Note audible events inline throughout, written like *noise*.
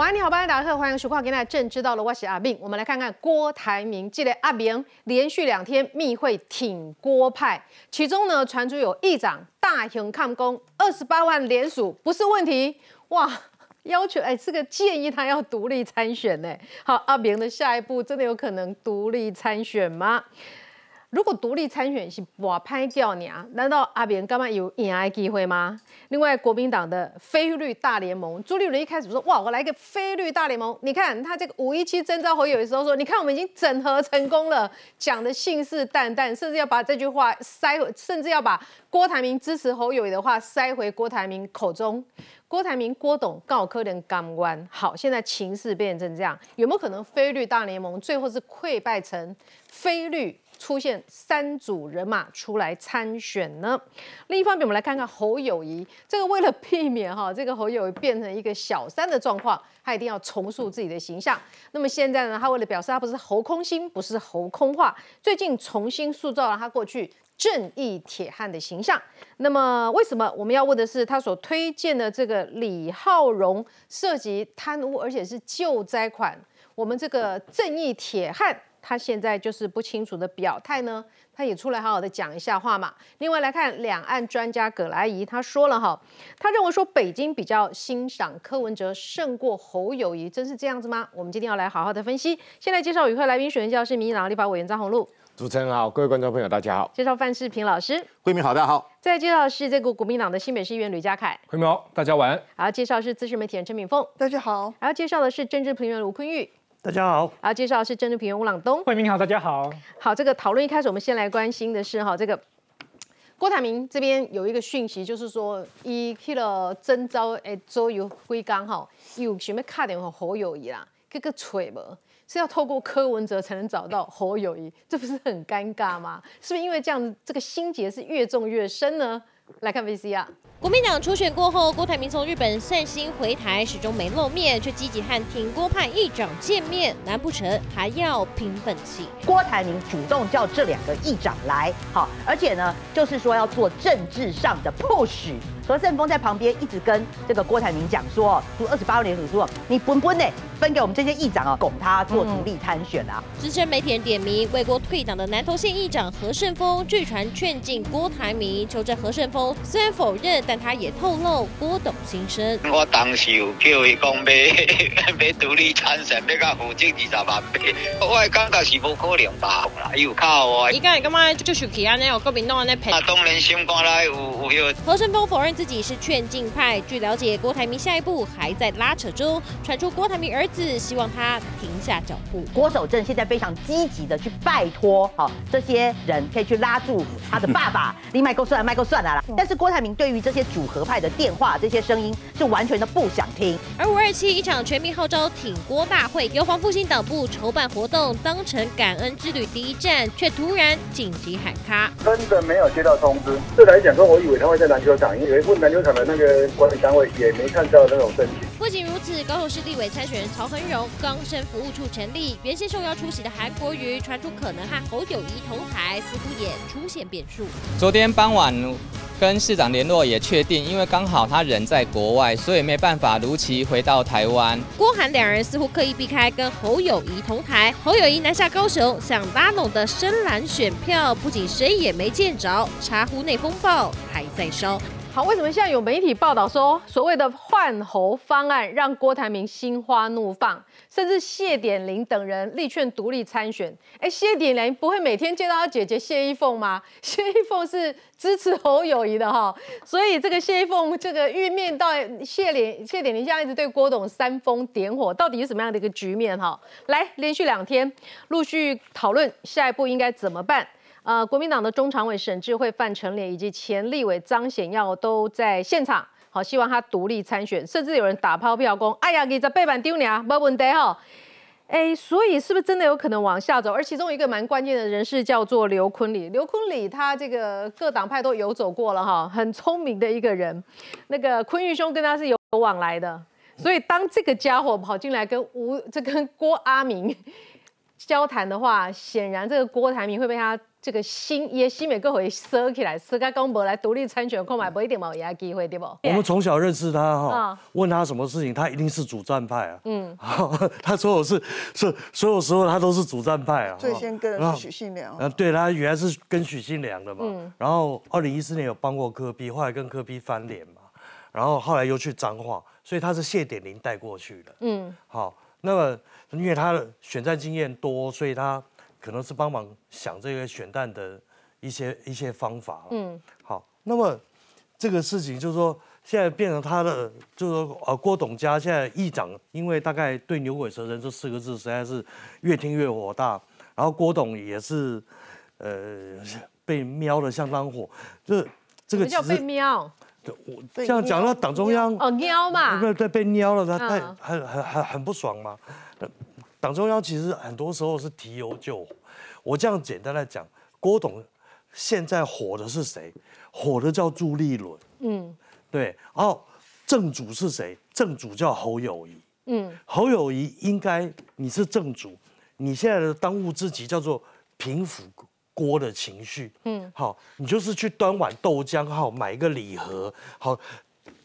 晚安，你好，大家好，欢迎收看《今天正知道了》，我是阿炳。我们来看看郭台铭，记得阿炳连续两天密会挺郭派，其中呢传出有议长大雄抗攻二十八万联署不是问题，哇，要求哎，这个建议他要独立参选呢。好，阿炳的下一步真的有可能独立参选吗？如果独立参选是我拍掉你啊？难道阿扁干嘛有赢的机会吗？另外，国民党的非绿大联盟，朱立伦一开始说：“哇，我来个非绿大联盟。”你看他这个五一七征召侯友的时候说：“你看我们已经整合成功了。”讲的信誓旦旦，甚至要把这句话塞，甚至要把郭台铭支持侯友的话塞回郭台铭口中。郭台铭、郭董告科能港官。好，现在情势变成这样，有没有可能非绿大联盟最后是溃败成非绿？出现三组人马出来参选呢。另一方面，我们来看看侯友谊，这个为了避免哈这个侯友谊变成一个小三的状况，他一定要重塑自己的形象。那么现在呢，他为了表示他不是侯空心，不是侯空话，最近重新塑造了他过去正义铁汉的形象。那么为什么我们要问的是他所推荐的这个李浩荣涉及贪污，而且是救灾款？我们这个正义铁汉。他现在就是不清楚的表态呢，他也出来好好的讲一下话嘛。另外来看两岸专家葛莱仪，他说了哈，他认为说北京比较欣赏柯文哲胜过侯友谊，真是这样子吗？我们今天要来好好的分析。先来介绍与会来宾，选员教是民进党立法委员张宏禄，主持人好，各位观众朋友大家好。介绍范世平老师，慧明好，大家好。再介绍是这个国民党的新北市议员吕家凯，慧明好，大家晚安。然后介绍是资深媒体人陈敏凤，大家好。然后介绍的是政治评论员卢坤玉。大家好，然后介绍是政治评论吴朗东，慧明好，大家好。好，这个讨论一开始，我们先来关心的是哈，这个郭台铭这边有一个讯息，就是说一去了征召诶，周游归刚哈，有想要卡点侯友谊啦，这个揣无？是要透过柯文哲才能找到侯友谊，这不是很尴尬吗？是不是因为这样，这个心结是越重越深呢？来看 VCR。国民党初选过后，郭台铭从日本散心回台，始终没露面，却积极和挺郭派议长见面。难不成还要拼本气？郭台铭主动叫这两个议长来，好，而且呢，就是说要做政治上的 push。何胜峰在旁边一直跟这个郭台铭讲说，读二十八年书，你分分呢，分给我们这些议长啊，拱他做独立参选啊。资深媒体人点名为国退党的南投县议长何胜峰，据传劝进郭台铭，求证何胜峰虽然否认，但他也透露郭董心声。我当时有叫伊讲要要独立参选，要甲负责二十万八，我感觉是不可能吧？啦，有靠我。伊讲干嘛就生气安尼哦？国民党安尼骗。啊，当然心肝内有有。何胜峰否认。自己是劝进派。据了解，郭台铭下一步还在拉扯中，传出郭台铭儿子希望他停下脚步。郭守正现在非常积极的去拜托，好这些人可以去拉住他的爸爸。*laughs* 你麦够算了，麦够算了啦。但是郭台铭对于这些组合派的电话，这些声音是完全的不想听。而五二七一场全民号召挺郭大会，由黄复兴党部筹办活动，当成感恩之旅第一站，却突然紧急喊卡。真的没有接到通知。这来讲说，我以为他会在篮球场，因为。篮球场的那个管理单位也没看到那种申请。不仅如此，高雄市立委参选人曹恒荣刚升服务处成立，原先受邀出席的韩国瑜传出可能和侯友谊同台，似乎也出现变数。昨天傍晚跟市长联络，也确定，因为刚好他人在国外，所以没办法如期回到台湾。郭韩两人似乎刻意避开跟侯友谊同台，侯友谊南下高雄想拉拢的深蓝选票，不仅谁也没见着，茶壶内风暴还在烧。好，为什么现在有媒体报道说，所谓的换侯方案让郭台铭心花怒放，甚至谢点玲等人力劝独立参选？哎，谢点玲不会每天见到他姐姐谢依凤吗？*laughs* 谢依凤是支持侯友谊的哈，所以这个谢依凤这个遇面到谢点谢点玲现在一直对郭董煽风点火，到底是什么样的一个局面哈？来，连续两天陆续讨论下一步应该怎么办。呃，国民党的中常委沈志慧、范成廉以及前立委张显耀都在现场，好，希望他独立参选，甚至有人打抛票公，哎呀，你在背板丢你啊，没问题哈。哎，所以是不是真的有可能往下走？而其中一个蛮关键的人士叫做刘坤礼，刘坤礼他这个各党派都游走过了哈，很聪明的一个人。那个坤玉兄跟他是有往来的，所以当这个家伙跑进来跟吴这跟郭阿明。*laughs* 交谈的话，显然这个郭台铭会被他这个心也心美各回收起来，私家公博来独立参选，恐怕不一定有赢机会，对不？我们从小认识他哈啊，问他什么事情，他一定是主战派啊。嗯，*laughs* 他所有事是所有时候他都是主战派啊。最先跟的是许信良。啊，对他原来是跟许信良的嘛。嗯然后二零一四年有帮过科比，后来跟科比翻脸嘛。然后后来又去彰化，所以他是谢点林带过去的。嗯，好，那么因为他的选战经验多，所以他。可能是帮忙想这个选弹的一些一些方法嗯，好，那么这个事情就是说，现在变成他的，就是说，呃，郭董家现在议长，因为大概对牛鬼蛇神这四个字实在是越听越火大，然后郭董也是，呃，被瞄的相当火，就是这个叫被瞄？我这样讲，那党中央哦瞄嘛，对对，被瞄了，他太很很很很不爽嘛。党中央其实很多时候是提油救火。我这样简单来讲，郭董现在火的是谁？火的叫朱立伦。嗯，对。然后正主是谁？正主叫侯友谊。嗯，侯友谊应该你是正主，你现在的当务之急叫做平抚郭的情绪。嗯，好，你就是去端碗豆浆，好买一个礼盒，好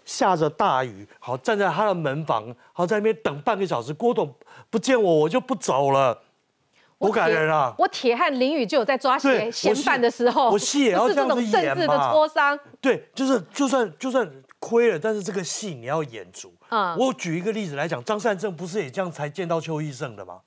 下着大雨，好站在他的门房，好在那边等半个小时。郭董不见我，我就不走了。我感人啊！我铁汉淋雨就有在抓嫌嫌犯的时候，我戏也要这样子演政治的磋商，对，就是就算就算亏了，但是这个戏你要演足。嗯，我举一个例子来讲，张善政不是也这样才见到邱医生的吗？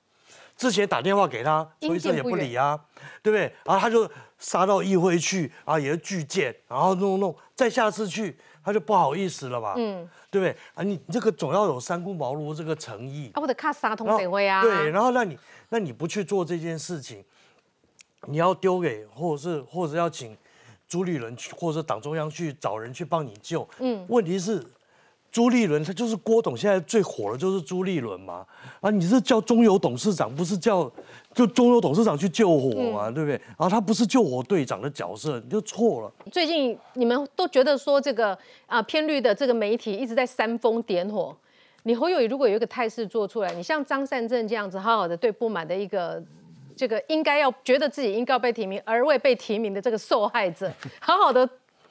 之前打电话给他，邱医生也不理啊，对不对？然后他就杀到议会去，然后也是拒见，然后弄弄，再下次去他就不好意思了嘛，嗯，对不对？啊，你这个总要有三顾茅庐这个诚意啊，不得卡杀通北会啊，对，然后那你。那你不去做这件事情，你要丢给，或者是或者要请朱立伦去，或者党中央去找人去帮你救。嗯，问题是朱立伦他就是郭董，现在最火的就是朱立伦嘛。啊，你是叫中油董事长，不是叫就中油董事长去救火嘛，对不对？然后他不是救火队长的角色，你就错了。最近你们都觉得说这个啊偏绿的这个媒体一直在煽风点火。你侯友谊如果有一个态势做出来，你像张善政这样子，好好的对不满的一个这个应该要觉得自己应该被提名而未被提名的这个受害者，好好的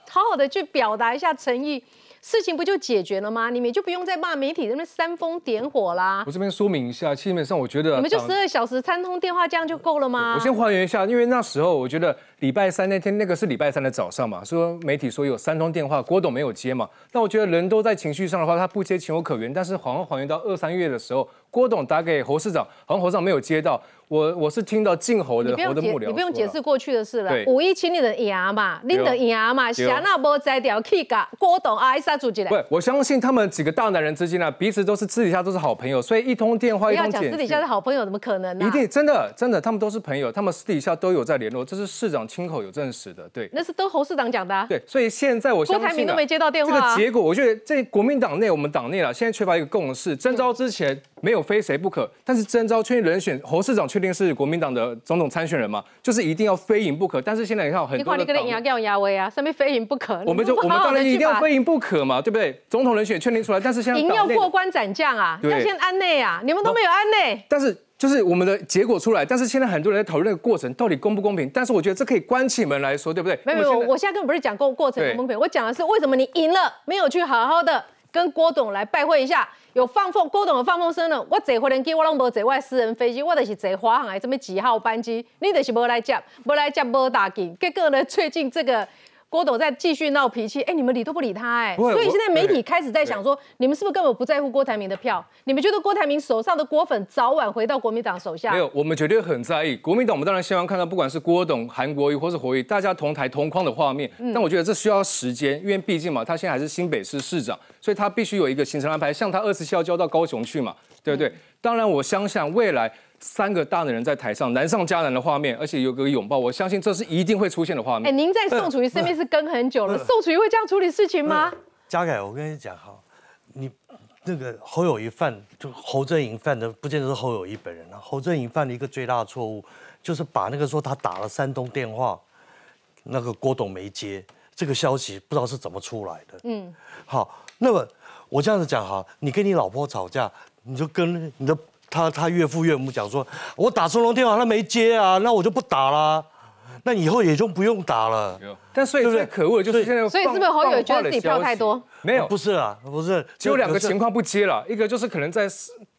好好的去表达一下诚意。事情不就解决了吗？你们就不用再骂媒体那边煽风点火啦。我这边说明一下，基本上我觉得你们就十二小时三通电话这样就够了吗？我先还原一下，因为那时候我觉得礼拜三那天那个是礼拜三的早上嘛，说媒体说有三通电话，郭董没有接嘛。那我觉得人都在情绪上的话，他不接情有可原。但是好像还原到二三月的时候，郭董打给侯市长，好像侯市长没有接到。我我是听到静侯的侯的幕僚，你不用解释过去的事了。五一请你的牙嘛，拎的牙嘛，想那波摘掉去噶郭董阿伊莎主进来。不，我相信他们几个大男人之间呢，彼此都是私底下都是好朋友，所以一通电话一通不要讲私底下是好朋友，怎么可能呢？一定真的真的，他们都是朋友，他们私底下都有在联络，这是市长亲口有证实的。对，那是都侯市长讲的。啊对，所以现在我相信郭台铭都没接到电话。这个结果，我觉得在国民党内，我们党内了，现在缺乏一个共识。征召之前没有非谁不可，但是征召确定人选，侯市长确定是国民党的。的总统参选人嘛，就是一定要非赢不可。但是现在你看，很多 *laughs* 你看你跟人家压威啊，上面非赢不可。我们就我们当然一定要非赢不可嘛，对不对？总统人选确定出来，但是现在赢要过关斩将啊，要先安内啊，你们都没有安内。但是就是我们的结果出来，但是现在很多人在讨论那个过程到底公不公平。但是我觉得这可以关起门来说，对不对？没有没有，我现在根本不是讲过过程不公平，我讲的是为什么你赢了没有去好好的跟郭董来拜会一下。有放风，郭董有放风声了。我坐飞人机，我拢无坐我私人飞机，我就是坐华航的什么几号班机，你就是无来接，无来接，无打紧。结果呢，最近这个。郭董在继续闹脾气，哎，你们理都不理他，哎，所以现在媒体开始在想说，你们是不是根本不在乎郭台铭的票？你们觉得郭台铭手上的郭粉早晚回到国民党手下？没有，我们绝对很在意国民党。我们当然希望看到，不管是郭董、韩国瑜或是侯瑜大家同台同框的画面。但我觉得这需要时间，因为毕竟嘛，他现在还是新北市市长，所以他必须有一个行程安排，像他二十七号交到高雄去嘛，对不对？当然，我相信未来。三个大的人在台上难上加难的画面，而且有个拥抱，我相信这是一定会出现的画面。哎，您在宋楚瑜身边是跟很久了，宋楚瑜会这样处理事情吗？嘉凯，我跟你讲哈，你那个侯友谊犯，就侯振营犯的，不见得是侯友谊本人啊。侯振营犯了一个最大的错误，就是把那个说他打了三通电话，那个郭董没接，这个消息不知道是怎么出来的。嗯，好，那么我这样子讲哈，你跟你老婆吵架，你就跟你的。他他岳父岳母讲说，我打松龙电话他没接啊，那我就不打啦。那以后也就不用打了。但所以最可恶的就是现在，所以是不是侯友觉得自己票太多？没有，不是啊，不是，只有两个情况不接了，一个就是可能在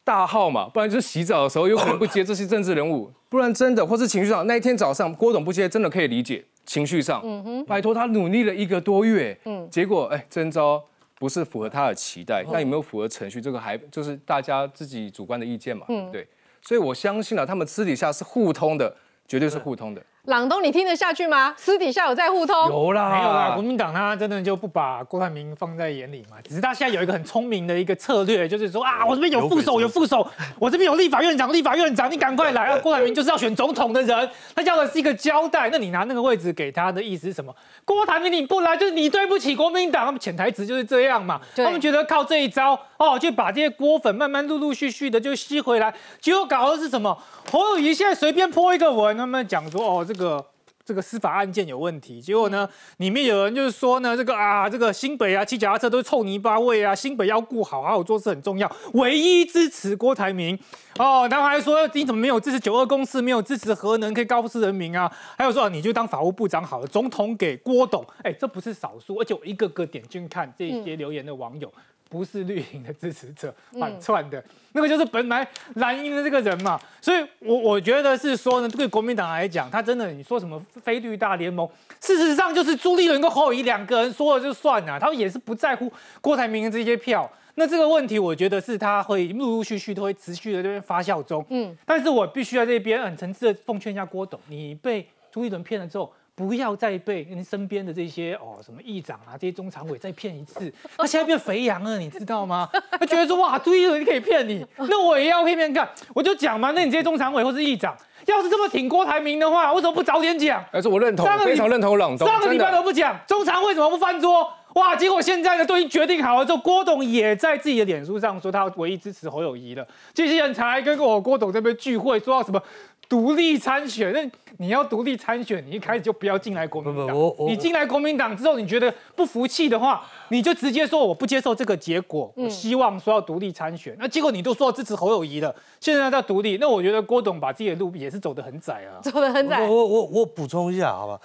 大号嘛，不然就是洗澡的时候有可能不接这些政治人物，不然真的或是情绪上那一天早上郭董不接，真的可以理解情绪上。嗯哼，拜托他努力了一个多月，嗯，结果哎，征召不是符合他的期待，那有没有符合程序？这个还就是大家自己主观的意见嘛，嗯，对，所以我相信了，他们私底下是互通的，绝对是互通的。朗东，你听得下去吗？私底下有在互通？有啦，没有啦。国民党他真的就不把郭台铭放在眼里嘛？只是他现在有一个很聪明的一个策略，就是说啊，我这边有副手，有副手，我这边有立法院长，立法院长，你赶快来啊！*laughs* 郭台铭就是要选总统的人，他要的是一个交代。那你拿那个位置给他的意思是什么？郭台铭你不来，就是你对不起国民党。他们潜台词就是这样嘛？他们觉得靠这一招哦，就把这些锅粉慢慢陆陆续续的就吸回来。结果搞的是什么？侯友谊现在随便泼一个文，他们讲说哦，这个。这个司法案件有问题，结果呢，里面有人就是说呢，这个啊，这个新北啊，骑脚踏车都是臭泥巴味啊，新北要顾好，好好做事很重要。唯一支持郭台铭哦，然后还说你怎么没有支持九二公司，没有支持核能，可以告诉人民啊？还有说你就当法务部长好了，总统给郭董，哎，这不是少数，而且我一个个点进去看这些留言的网友。不是绿营的支持者反串的，那个就是本来蓝营的这个人嘛，所以我我觉得是说呢，对国民党来讲，他真的你说什么非绿大联盟，事实上就是朱立伦跟侯友谊两个人说了就算了，他们也是不在乎郭台铭的这些票。那这个问题，我觉得是他会陆陆续续都会持续的这边发酵中。嗯，但是我必须在这边很诚挚的奉劝一下郭董，你被朱立伦骗了之后。不要再被您身边的这些哦什么议长啊这些中常委再骗一次，*laughs* 他现在变肥羊了，你知道吗？他觉得说哇，朱一伦可以骗你，那我也要骗骗看。我就讲嘛，那你这些中常委或是议长，要是这么挺郭台铭的话，为什么不早点讲？而是我认同，非常认同朗东。上个礼拜都不讲，中常为什么不翻桌？哇，结果现在呢都已经决定好了之后，郭董也在自己的脸书上说他唯一支持侯友谊了。这些人才跟我郭董这边聚会，说到什么？独立参选，那你要独立参选，你一开始就不要进来国民党。你进来国民党之后，你觉得不服气的话，你就直接说我不接受这个结果，我希望说要独立参选。那结果你都说要支持侯友谊了，现在要独立，那我觉得郭董把自己的路也是走得很窄啊，走得很窄。我我我补充一下，好吧？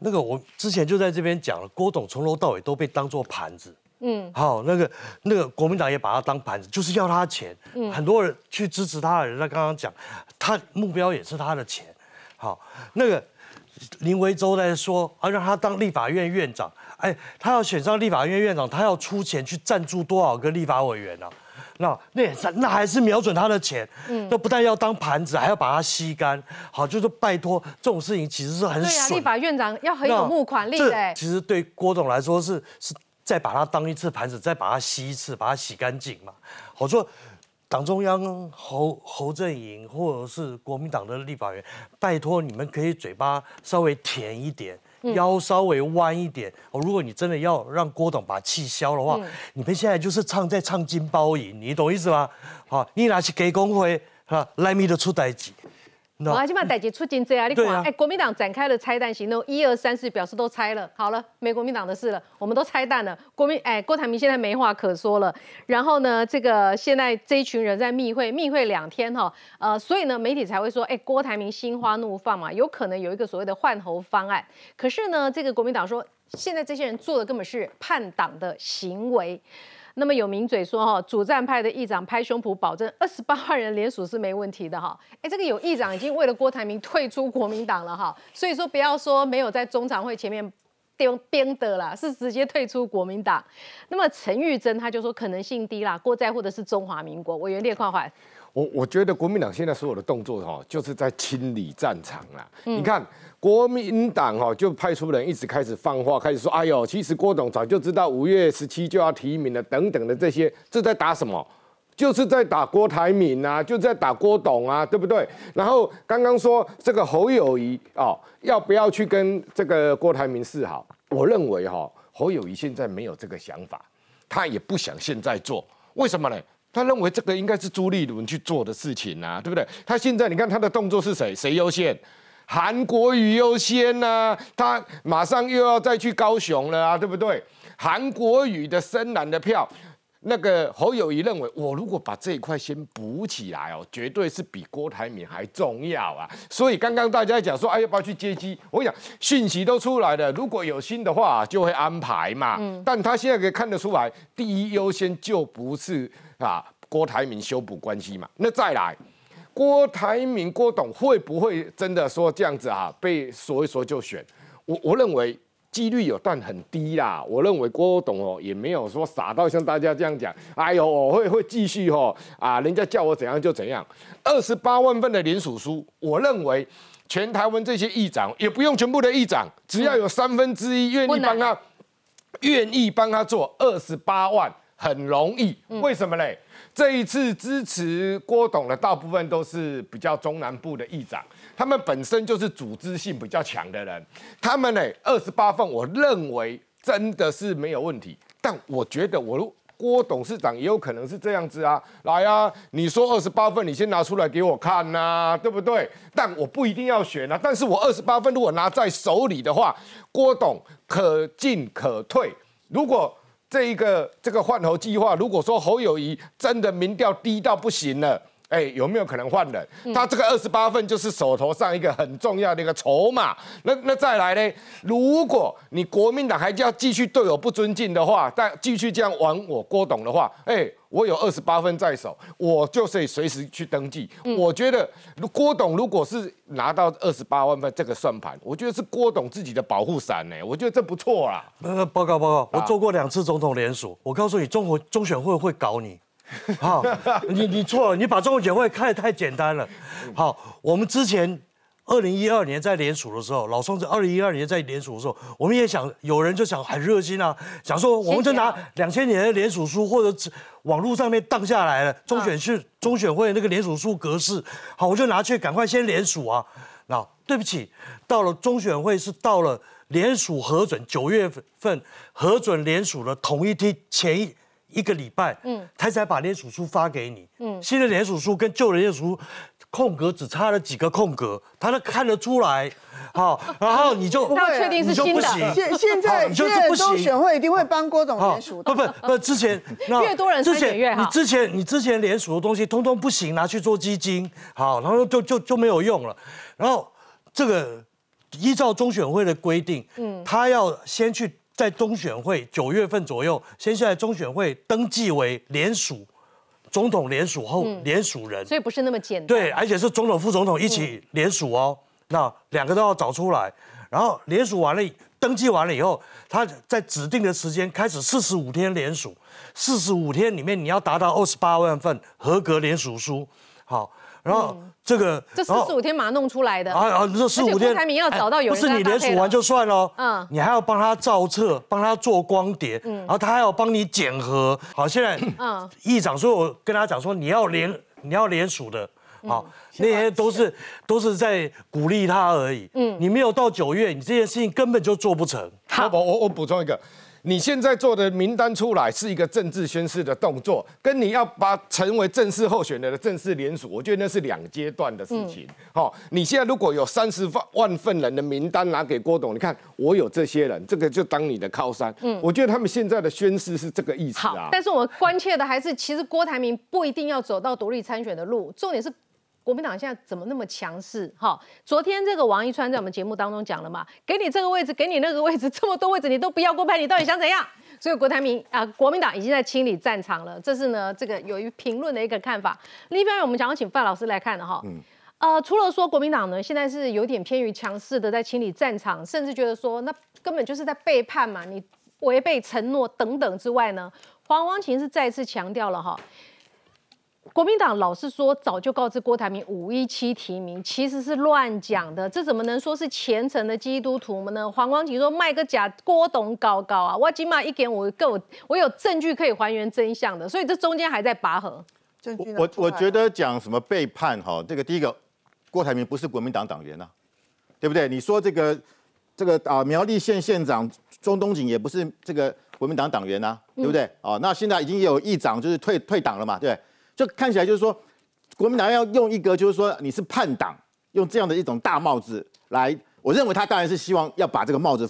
那个我之前就在这边讲了，郭董从头到尾都被当做盘子。嗯，好，那个那个国民党也把他当盘子，就是要他钱。嗯，很多人去支持他的人，他刚刚讲，他目标也是他的钱。好，那个林维洲在说，啊，让他当立法院院长。哎，他要选上立法院院长，他要出钱去赞助多少个立法委员呢？那那也是，那还是瞄准他的钱。嗯，那不但要当盘子，还要把他吸干。好，就是拜托，这种事情其实是很对啊，立法院长要很有募款力的。其实对郭总来说是是。再把它当一次盘子，再把它吸一次，把它洗干净嘛。我说，党中央侯侯振营或者是国民党的立法员，拜托你们可以嘴巴稍微甜一点，腰稍微弯一点。哦，如果你真的要让郭董把气消的话，你们现在就是唱在唱金包银，你懂意思吗？好，你拿去给工会，哈，来米的出代志。我起码逮起出金这啊！你看，哎，国民党展开了拆弹行动，一二三四表示都拆了，好了，没国民党的事了，我们都拆弹了。国民，哎，郭台铭现在没话可说了。然后呢，这个现在这一群人在密会，密会两天哈，呃，所以呢，媒体才会说，哎，郭台铭心花怒放嘛，有可能有一个所谓的换候方案。可是呢，这个国民党说，现在这些人做的根本是叛党的行为。那么有名嘴说哈，主战派的议长拍胸脯保证二十八万人联署是没问题的哈。哎，这个有议长已经为了郭台铭退出国民党了哈，所以说不要说没有在中常会前面丢编的了，是直接退出国民党。那么陈玉珍他就说可能性低啦，郭在乎的是中华民国委员列矿环。我我觉得国民党现在所有的动作哈，就是在清理战场啦。你看。国民党哈就派出人一直开始放话，开始说：“哎呦，其实郭董早就知道五月十七就要提名了，等等的这些，这在打什么？就是在打郭台铭啊，就在打郭董啊，对不对？然后刚刚说这个侯友谊哦，要不要去跟这个郭台铭示好？我认为哈，侯友谊现在没有这个想法，他也不想现在做，为什么呢？他认为这个应该是朱立伦去做的事情啊，对不对？他现在你看他的动作是谁？谁优先？”韩国瑜优先呐，他马上又要再去高雄了啊，对不对？韩国瑜的深蓝的票，那个侯友谊认为，我如果把这一块先补起来哦，绝对是比郭台铭还重要啊。所以刚刚大家讲说，哎，要不要去接机？我讲讯息都出来了，如果有心的话，就会安排嘛。但他现在可以看得出来，第一优先就不是啊郭台铭修补关系嘛。那再来，郭台铭郭董会不会真的说这样子啊，被说一说就选？我我认为。几率有，但很低啦。我认为郭董哦也没有说傻到像大家这样讲。哎呦，我会会继续哦啊，人家叫我怎样就怎样。二十八万份的联署书，我认为全台湾这些议长也不用全部的议长，只要有三分之一愿意帮他，愿意帮他做二十八万，很容易。为什么嘞？这一次支持郭董的大部分都是比较中南部的议长。他们本身就是组织性比较强的人，他们呢二十八份，我认为真的是没有问题。但我觉得我郭董事长也有可能是这样子啊，来啊，你说二十八份，你先拿出来给我看呐，对不对？但我不一定要选啊，但是我二十八份如果拿在手里的话，郭董可进可退。如果这一个这个换候计划，如果说侯友谊真的民调低到不行了。哎，有没有可能换人？他这个二十八份就是手头上一个很重要的一个筹码。那那再来呢？如果你国民党还要继续对我不尊敬的话，但继续这样玩我郭董的话，哎，我有二十八分在手，我就可以随时去登记。我觉得郭董如果是拿到二十八万份这个算盘，我觉得是郭董自己的保护伞呢。我觉得这不错啦。呃，报告报告，我做过两次总统联署，我告诉你，中国中选会会搞你。*laughs* 好，你你错了，你把中国协会看得太简单了。好，我们之前二零一二年在联署的时候，老宋在二零一二年在联署的时候，我们也想有人就想很热心啊，想说我们就拿两千年的联署书或者网络上面荡下来了中选是中选会那个联署书格式，好，我就拿去赶快先联署啊。那对不起，到了中选会是到了联署核准九月份核准联署的同一天前一。一个礼拜，嗯，他才把联署书发给你，嗯，新的联署书跟旧的联署书空格只差了几个空格，他都看得出来，好，然后你就 *laughs* 那确定是新的，现现在现在中选会一定会帮郭总联署，不不不，之前越多人之前你之前你之前联署的东西通通不行，拿去做基金，好，然后就就就没有用了，然后这个依照中选会的规定，嗯，他要先去。在中选会九月份左右，先在中选会登记为联署总统联署后联署人，所以不是那么简单。对，而且是总统副总统一起联署哦。那两个都要找出来，然后联署完了，登记完了以后，他在指定的时间开始四十五天联署，四十五天里面你要达到二十八万份合格联署书，好。然后这个这四十五天马上弄出来的啊啊！你说四五天，要找到有人不是你连署完就算了，嗯，你还要帮他造册，帮他做光碟，嗯，然后他还要帮你检核。好，现在嗯，议长说，我跟他讲说，你要连你要连署的，好，那些都是都是在鼓励他而已，嗯，你没有到九月，你这件事情根本就做不成。好，我我我补充一个。你现在做的名单出来是一个政治宣誓的动作，跟你要把成为正式候选人的正式联署，我觉得那是两阶段的事情。好，你现在如果有三十万万份人的名单拿给郭董，你看我有这些人，这个就当你的靠山。嗯，我觉得他们现在的宣誓是这个意思啊。但是我们关切的还是，其实郭台铭不一定要走到独立参选的路，重点是。国民党现在怎么那么强势？哈，昨天这个王一川在我们节目当中讲了嘛，给你这个位置，给你那个位置，*laughs* 这么多位置你都不要过派，你到底想怎样？所以郭台民啊，国民党已经在清理战场了。这是呢，这个有一评论的一个看法。另一方面，我们想要请范老师来看的哈，嗯，呃，除了说国民党呢现在是有点偏于强势的在清理战场，甚至觉得说那根本就是在背叛嘛，你违背承诺等等之外呢，黄光琴是再次强调了哈。国民党老是说早就告知郭台铭五一七提名，其实是乱讲的。这怎么能说是虔诚的基督徒们呢？黄光芹说卖个假郭董搞搞啊，我起码一点我够，我有证据可以还原真相的。所以这中间还在拔河。证据我我觉得讲什么背叛哈，这个第一个郭台铭不是国民党党员呐，对不对？你说这个这个啊苗栗县县长钟东锦也不是这个国民党党员呐，对不对？哦，那现在已经有议长就是退退党了嘛，对。就看起来就是说，国民党要用一个就是说你是叛党，用这样的一种大帽子来，我认为他当然是希望要把这个帽子，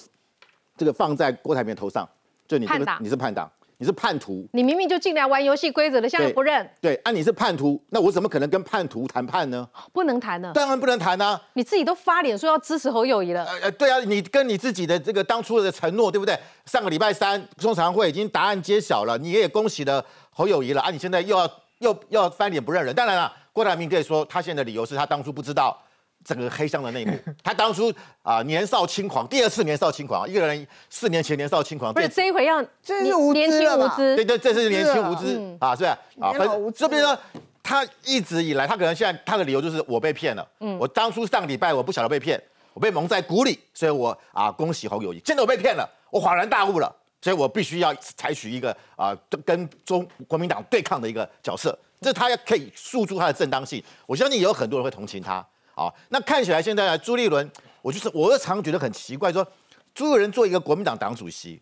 这个放在郭台铭头上，就你这个你是叛党，你是叛徒。你明明就进来玩游戏规则的，现在不认。对，啊，你是叛徒，那我怎么可能跟叛徒谈判呢？不能谈呢。当然不能谈啊！你自己都发脸说要支持侯友谊了。呃呃，对啊，你跟你自己的这个当初的承诺，对不对？上个礼拜三中常会已经答案揭晓了，你也恭喜了侯友谊了啊！你现在又要又要翻脸不认人？当然了，郭台铭可以说他现在的理由是他当初不知道。整个黑箱的内幕，*laughs* 他当初啊年少轻狂，第二次年少轻狂，一个人四年前年少轻狂，不是这一回要这是年轻无知，对对，这是年轻无知啊，是不是啊？这边说他一直以来，他可能现在他的理由就是我被骗了，嗯，我当初上礼拜我不晓得被骗，我被蒙在鼓里，所以我啊恭喜侯友谊，现在我被骗了，我恍然大悟了，所以我必须要采取一个啊跟中国民党对抗的一个角色，这他要可以诉诸他的正当性，我相信也有很多人会同情他。啊，那看起来现在呢朱立伦，我就是我又常觉得很奇怪，说朱立伦做一个国民党党主席，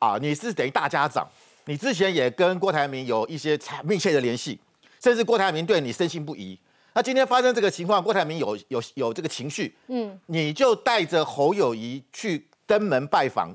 啊，你是等于大家长，你之前也跟郭台铭有一些密切的联系，甚至郭台铭对你深信不疑。那今天发生这个情况，郭台铭有有有这个情绪，嗯，你就带着侯友谊去登门拜访，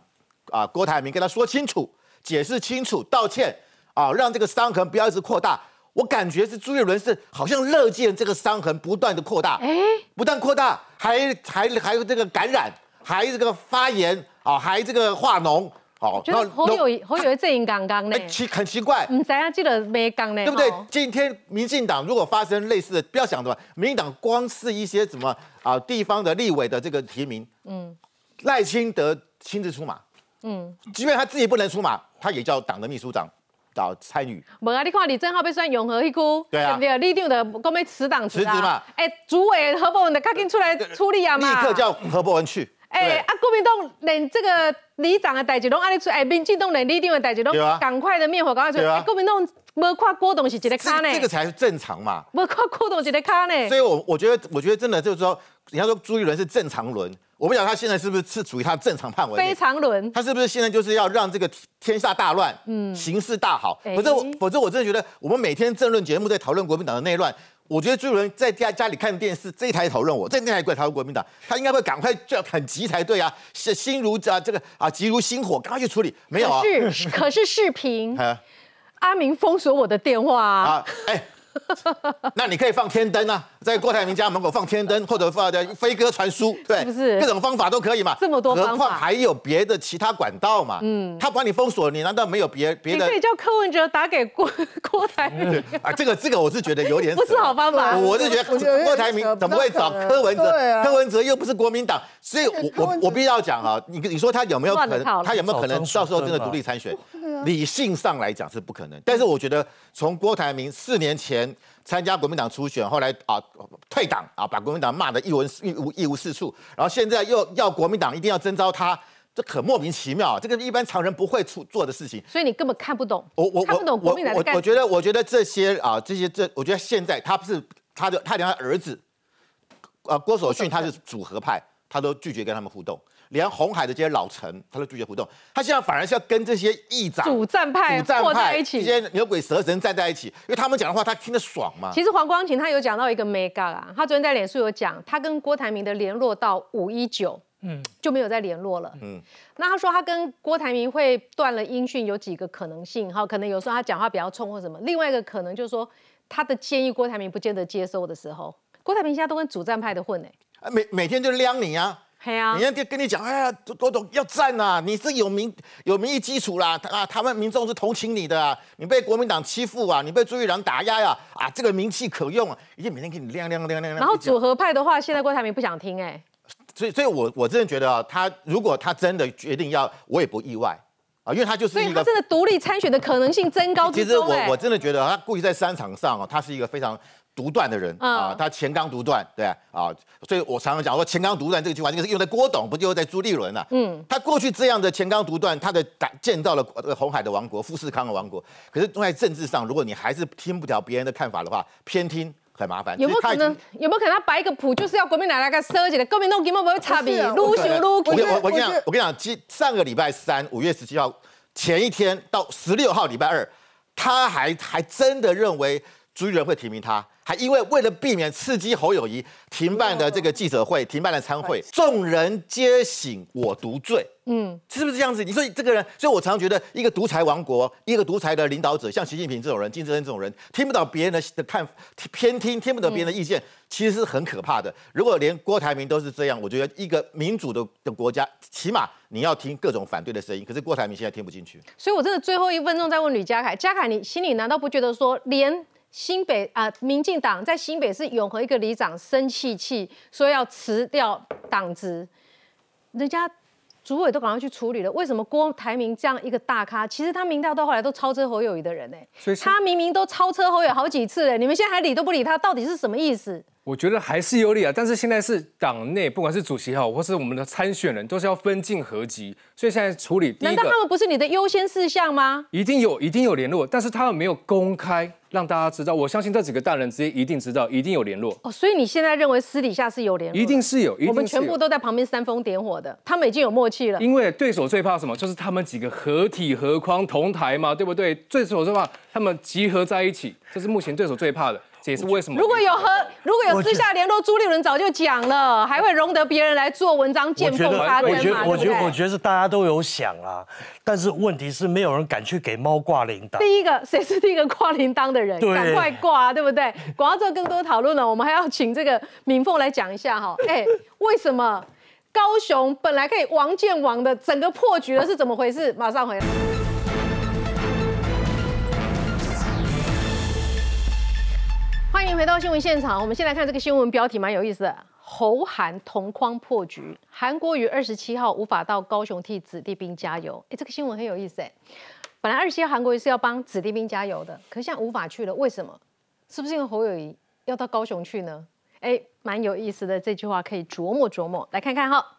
啊，郭台铭跟他说清楚，解释清楚，道歉，啊，让这个伤痕不要一直扩大。我感觉是朱立伦是好像乐见这个伤痕不断的扩大，哎，不断扩大，还还还有这个感染，还这个发炎啊，还这个化脓，好，然后侯友侯友阵营刚刚呢，奇很奇怪，唔知啊，记得没刚呢，对不对？今天民进党如果发生类似的，不要想什么，民进党光是一些什么啊地方的立委的这个提名，嗯，赖清德亲自出马，嗯，即便他自己不能出马，他也叫党的秘书长。到参与，无啊！你看李正浩被算永和一区，对啊，李定的讲要辞党辞职嘛？哎，主委何伯文的赶紧出来处理啊嘛！立刻叫何伯文去。哎，啊，国民党连这个里长的代志拢安尼出，哎，民进党连里长的代志拢赶快的灭火，赶快出。哎，国民党无看郭董是一个卡呢？这个才是正常嘛。没跨郭董是一个卡呢？所以我我觉得，我觉得真的就是说，人家说朱一伦是正常轮。我不晓得他现在是不是是处于他正常范围非常轮，他是不是现在就是要让这个天下大乱，嗯，形势大好？否则，否则我真的觉得我们每天政论节目在讨论国民党的内乱，我觉得朱一伦在家家里看电视，这一台讨论我，这一台过来讨论国民党，他应该会赶快就很急才对啊，是心如啊这个啊急如星火，赶快去处理。没有啊？是，可是视频，*laughs* 阿明封锁我的电话啊，哎。*laughs* 那你可以放天灯啊，在郭台铭家门口放天灯，或者放的飞鸽传书，对，不是各种方法都可以嘛？这么多何况还有别的其他管道嘛？嗯，他把你封锁，你难道没有别别的？你可以叫柯文哲打给郭 *laughs* 郭台铭 *laughs* 啊，这个这个我是觉得有点不是好方法。我是觉得郭台铭怎么会找柯文哲？柯文哲又不是国民党，所以我我我必须要讲啊，你你说他有没有可能？他有没有可能到时候真的独立参选？理性上来讲是不可能，但是我觉得从郭台铭四年前参加国民党初选，后来啊退党啊，把国民党骂得一文一无一无是处，然后现在又要国民党一定要征召他，这可莫名其妙，啊这个一般常人不会出做的事情。所以你根本看不懂，我我看不懂国民党我我觉得我觉得这些啊这些这，我觉得现在他不是他的他连他儿子啊郭守训他是组合派，他都拒绝跟他们互动。连红海的这些老臣，他都拒绝互动。他现在反而是要跟这些议长、主战派、主战派一起这些牛鬼蛇神站在一起，因为他们讲的话他听得爽嘛。其实黄光琴他有讲到一个 mega 啊，他昨天在脸书有讲，他跟郭台铭的联络到五一九，嗯，就没有再联络了。嗯，那他说他跟郭台铭会断了音讯，有几个可能性哈，可能有时候他讲话比较冲或什么。另外一个可能就是说，他的建议郭台铭不见得接收的时候，郭台铭现在都跟主战派的混哎，每每天就撩你啊。人家跟跟你讲，哎呀，郭董要站呐，你是有民有民意基础啦，啊，他们民众是同情你的啊，你被国民党欺负啊，你被朱一良打压呀，啊，这个名气可用啊，一定每天给你亮亮亮亮亮。然后组合派的话，现在郭台铭不想听哎，所以所以，我我真的觉得啊，他如果他真的决定要，我也不意外啊，因为他就是一个真的独立参选的可能性增高。其实我我真的觉得他故意在商场上啊，他是一个非常。独断的人啊，他前刚独断，对啊，所以我常常讲说前刚独断这个句话，就是用在郭董，不就在朱立伦啊？嗯，他过去这样的前刚独断，他的打建造了红海的王国、富士康的王国。可是在政治上，如果你还是听不了别人的看法的话，偏听很麻烦。有没有可能？有没有可能他摆一个谱，就是要国民党来个设计的？国民党根本不会差别，撸修撸。我我我跟你讲，我跟你讲，上个礼拜三五月十七号前一天到十六号礼拜二，他还还真的认为。朱立伦会提名他，还因为为了避免刺激侯友谊，停办的这个记者会，停办的参会，众人皆醒我独醉。嗯，是不是这样子？你说这个人，所以我常常觉得，一个独裁王国，一个独裁的领导者，像习近平这种人，金正恩这种人，听不到别人的的看偏听，听不得别人的意见，其实是很可怕的。如果连郭台铭都是这样，我觉得一个民主的的国家，起码你要听各种反对的声音。可是郭台铭现在听不进去，所以我真的最后一分钟再问吕家凯，家凯，你心里难道不觉得说连？新北啊，民进党在新北是永和一个里长生气气，说要辞掉党职，人家主委都赶快去处理了。为什么郭台铭这样一个大咖，其实他民调到后来都超车侯友谊的人呢？他明明都超车侯友好几次了，你们现在还理都不理他，到底是什么意思？我觉得还是有理啊，但是现在是党内，不管是主席也好，或是我们的参选人，都是要分进合集，所以现在处理。难道他们不是你的优先事项吗？一定有，一定有联络，但是他们没有公开让大家知道。我相信这几个大人之间一定知道，一定有联络。哦，所以你现在认为私底下是有联络？一定是有，我们全部都在旁边煽风点火的，他们已经有默契了。因为对手最怕什么？就是他们几个合体合框同台嘛，对不对？对手最怕他们集合在一起，这是目前对手最怕的。这也是为什么？如果有和如果有私下联络，朱立伦早就讲了，还会容得别人来做文章见缝插针吗？我觉得，我觉得是大家都有想啊，但是问题是没有人敢去给猫挂铃铛。第一个，谁是第一个挂铃铛的人？赶快挂，对不对？广告之后更多讨论呢，我们还要请这个敏凤来讲一下哈。哎，为什么高雄本来可以王见王的，整个破局了是怎么回事？马上回来。欢迎回到新闻现场。我们先来看这个新闻标题，蛮有意思的。侯韩同框破局，韩国瑜二十七号无法到高雄替子弟兵加油。哎，这个新闻很有意思哎。本来二十七号韩国瑜是要帮子弟兵加油的，可现在无法去了，为什么？是不是因为侯友谊要到高雄去呢？哎，蛮有意思的，这句话可以琢磨琢磨。来看看哈，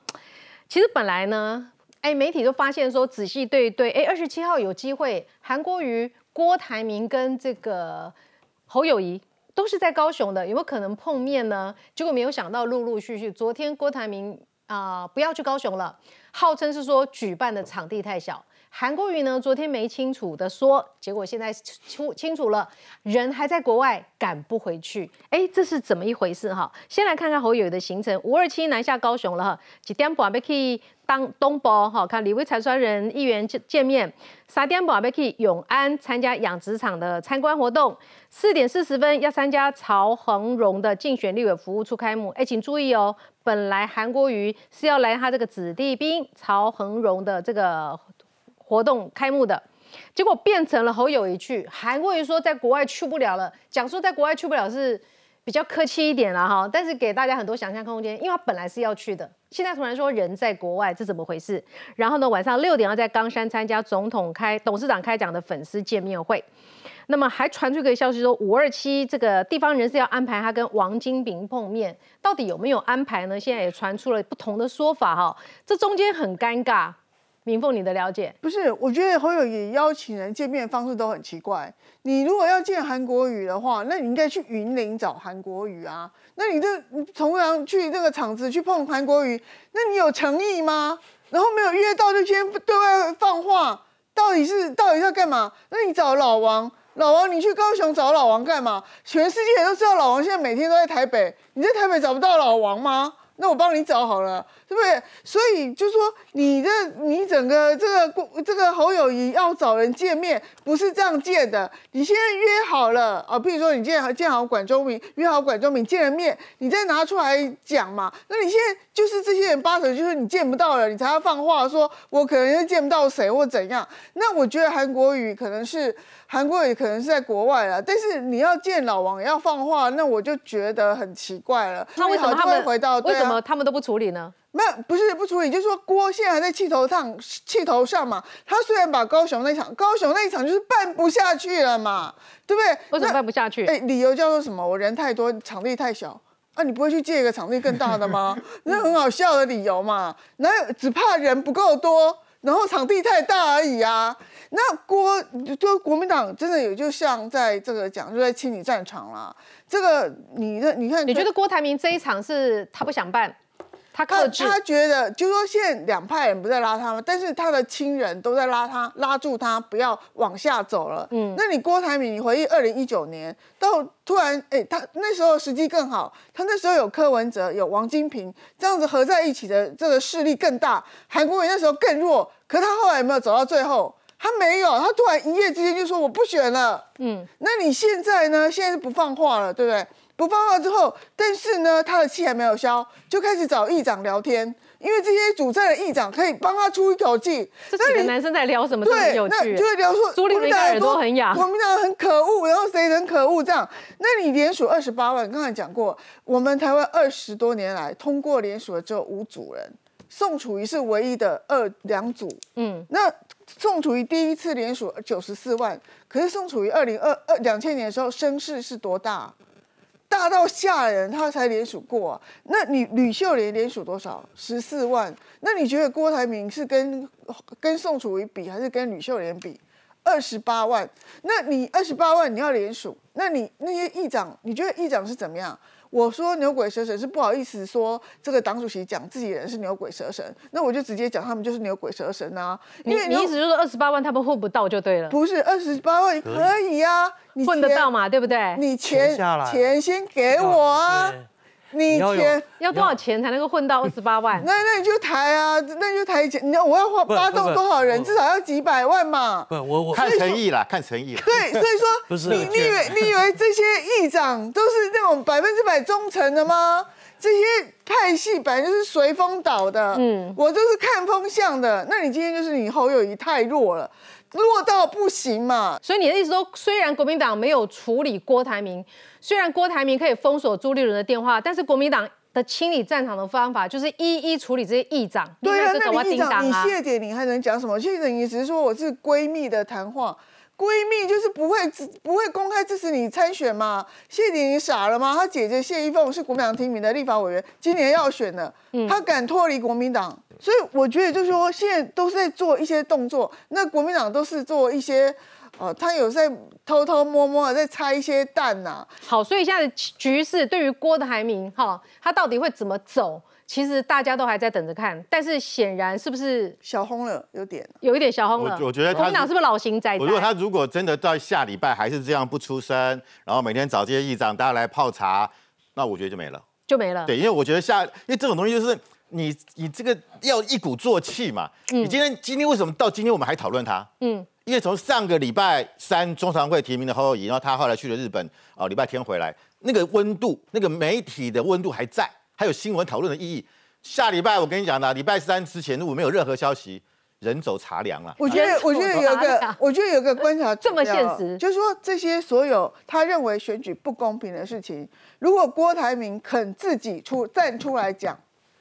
其实本来呢，哎，媒体都发现说，仔细对对，哎，二十七号有机会，韩国瑜、郭台铭跟这个侯友谊。都是在高雄的，有没有可能碰面呢？结果没有想到，陆陆续续，昨天郭台铭啊不要去高雄了，号称是说举办的场地太小。韩国瑜呢，昨天没清楚的说，结果现在出清楚了，人还在国外，赶不回去。哎，这是怎么一回事哈？先来看看侯友的行程，五二七南下高雄了哈，几点半要去当东博哈，看李威财专人议员见见面，三点半要去永安参加养殖场的参观活动，四点四十分要参加曹恒荣的竞选立委服务处开幕。哎，请注意哦，本来韩国瑜是要来他这个子弟兵曹恒荣的这个。活动开幕的结果变成了侯友谊去，韩国瑜说在国外去不了了，讲说在国外去不了是比较客气一点了哈，但是给大家很多想象空间，因为他本来是要去的，现在突然说人在国外，这怎么回事？然后呢，晚上六点要在冈山参加总统开董事长开讲的粉丝见面会，那么还传出一个消息说五二七这个地方人士要安排他跟王金平碰面，到底有没有安排呢？现在也传出了不同的说法哈，这中间很尴尬。明凤，你的了解不是？我觉得侯友谊邀请人见面方式都很奇怪。你如果要见韩国瑜的话，那你应该去云林找韩国瑜啊。那你这同样去这个场子去碰韩国瑜，那你有诚意吗？然后没有约到就先对外放话，到底是到底要干嘛？那你找老王，老王你去高雄找老王干嘛？全世界都知道老王现在每天都在台北，你在台北找不到老王吗？那我帮你找好了，对不对？所以就说你的你整个这个这个侯友谊要找人见面，不是这样见的。你现在约好了啊，比如说你见见好管中明，约好管中明见了面，你再拿出来讲嘛。那你现在就是这些人八成就是你见不到了，你才要放话说，我可能见不到谁或怎样。那我觉得韩国瑜可能是。韩国也可能是在国外了，但是你要见老王要放话，那我就觉得很奇怪了。那为什么他们回到？为什么他们都不处理呢？没有，不是不处理，就是说郭现在还在气头上，气头上嘛。他虽然把高雄那场，高雄那一场就是办不下去了嘛，对不对？为什么办不下去？哎，理由叫做什么？我人太多，场地太小。啊，你不会去借一个场地更大的吗？*laughs* 那很好笑的理由嘛。那只怕人不够多，然后场地太大而已啊。那郭就国民党真的也就像在这个讲，就在清理战场啦。这个你的你看，你觉得郭台铭这一场是他不想办，他克制，他觉得就说现在两派人不在拉他吗？但是他的亲人都在拉他，拉住他不要往下走了。嗯，那你郭台铭，你回忆二零一九年到突然，哎，他那时候时机更好，他那时候有柯文哲，有王金平，这样子合在一起的这个势力更大。韩国瑜那时候更弱，可他后来有没有走到最后？他没有，他突然一夜之间就说我不选了。嗯，那你现在呢？现在是不放话了，对不对？不放话之后，但是呢，他的气还没有消，就开始找议长聊天，因为这些主战的议长可以帮他出一口气。这几个男生在聊什么？对，那就会聊说，朱立伦耳朵很痒，国民党很可恶，然后谁很可恶这样。那你连署二十八万，刚才讲过，我们台湾二十多年来通过连署的只有五组人，宋楚瑜是唯一的二两组。嗯，那宋楚瑜第一次连署九十四万，可是宋楚瑜二零二二两千年的时候声势是多大？大到吓人，他才连署过。那你吕秀莲连署多少？十四万。那你觉得郭台铭是跟跟宋楚瑜比，还是跟吕秀莲比？二十八万。那你二十八万你要连署，那你那些议长，你觉得议长是怎么样？我说牛鬼蛇神是不好意思说这个党主席讲自己人是牛鬼蛇神，那我就直接讲他们就是牛鬼蛇神啊。你你意思就是二十八万他们混不到就对了？不是二十八万可以啊，你混得到嘛？对不对？你钱钱先给我啊。你钱要多少钱才能够混到二十八万？*laughs* 那那你就抬啊，那就抬钱。你要我要花发动多少人？至少要几百万嘛。不，我我看诚意啦，看诚意。对，所以说 *laughs* 你你以为你以为这些议长都是那种百分之百忠诚的吗？这些派系本来就是随风倒的。嗯，我就是看风向的。那你今天就是你侯友谊太弱了。弱到不行嘛？所以你的意思说，虽然国民党没有处理郭台铭，虽然郭台铭可以封锁朱立伦的电话，但是国民党的清理战场的方法就是一一处理这些议长。对啊，那你议长，你谢点你还能讲什么？谢点你只是说我是闺蜜的谈话。闺蜜就是不会不会公开支持你参选嘛？谢鼎，你傻了吗？她姐姐谢依凤是国民党提名的立法委员，今年要选的，她敢脱离国民党？所以我觉得就是说，现在都是在做一些动作，那国民党都是做一些，呃，他有在偷偷摸摸的在拆一些蛋呐。好，所以现在的局势对于郭台铭哈，他到底会怎么走？其实大家都还在等着看，但是显然是不是小轰了？有点，有一点小轰了。我我觉得国民党是不是老型仔？我如果他如果真的到下礼拜还是这样不出声，然后每天找这些议长大家来泡茶，那我觉得就没了，就没了。对，因为我觉得下，因为这种东西就是你你这个要一鼓作气嘛。你今天今天为什么到今天我们还讨论他？嗯，因为从上个礼拜三中常会提名的侯友宜，然后他后来去了日本，哦，礼拜天回来，那个温度，那个媒体的温度还在。还有新闻讨论的意义。下礼拜我跟你讲的，礼拜三之前如果没有任何消息，人走茶凉了。我觉得，我觉得有个，我觉得有个观察这么现实，就是说这些所有他认为选举不公平的事情，如果郭台铭肯自己出站出来讲。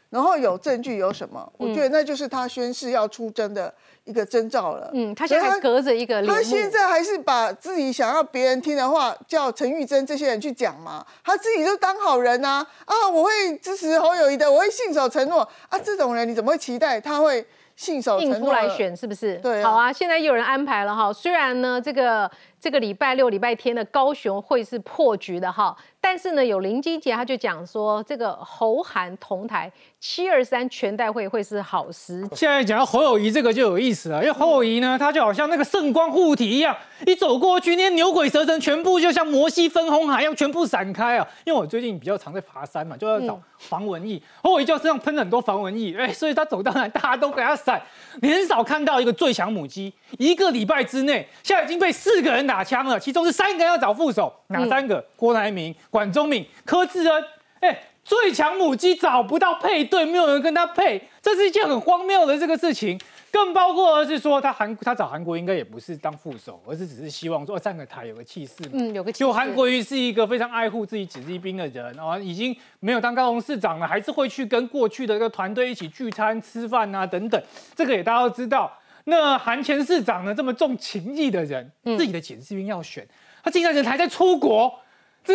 然后有证据有什么？我觉得那就是他宣誓要出征的一个征兆了。嗯，他现在隔着一个，他现在还是把自己想要别人听的话叫陈玉珍这些人去讲嘛，他自己就当好人呐。啊，我会支持侯友谊的，我会信守承诺啊。这种人你怎么会期待他会信守承诺来选？是不是？对，好啊。现在又有人安排了哈，虽然呢这个这个礼拜六、礼拜天的高雄会是破局的哈。但是呢，有林金杰他就讲说，这个侯韩同台七二三全代会会是好时。*laughs* 现在讲到侯友谊这个就有意思了，因为侯友谊呢，他就好像那个圣光护体一样，一走过去，那些牛鬼蛇神全部就像摩西分红海一样全部闪开啊。因为我最近比较常在爬山嘛，就要找防蚊液，侯友谊就身上喷了很多防蚊液，哎，所以他走到哪大家都给他闪。你很少看到一个最强母鸡，一个礼拜之内，现在已经被四个人打枪了，其中是三个人要找副手，哪三个？郭台铭。管中敏、柯志恩，哎，最强母鸡找不到配对，没有人跟他配，这是一件很荒谬的这个事情。更包括是说，他韩他找韩国应该也不是当副手，而是只是希望说站个台有个气势。嗯，有个。就韩国瑜是一个非常爱护自己子弟兵的人啊，已经没有当高雄市长了，还是会去跟过去的一个团队一起聚餐吃饭啊等等。这个也大家都知道。那韩前市长呢，这么重情义的人，自己的子弟兵要选，他竟然人还在出国。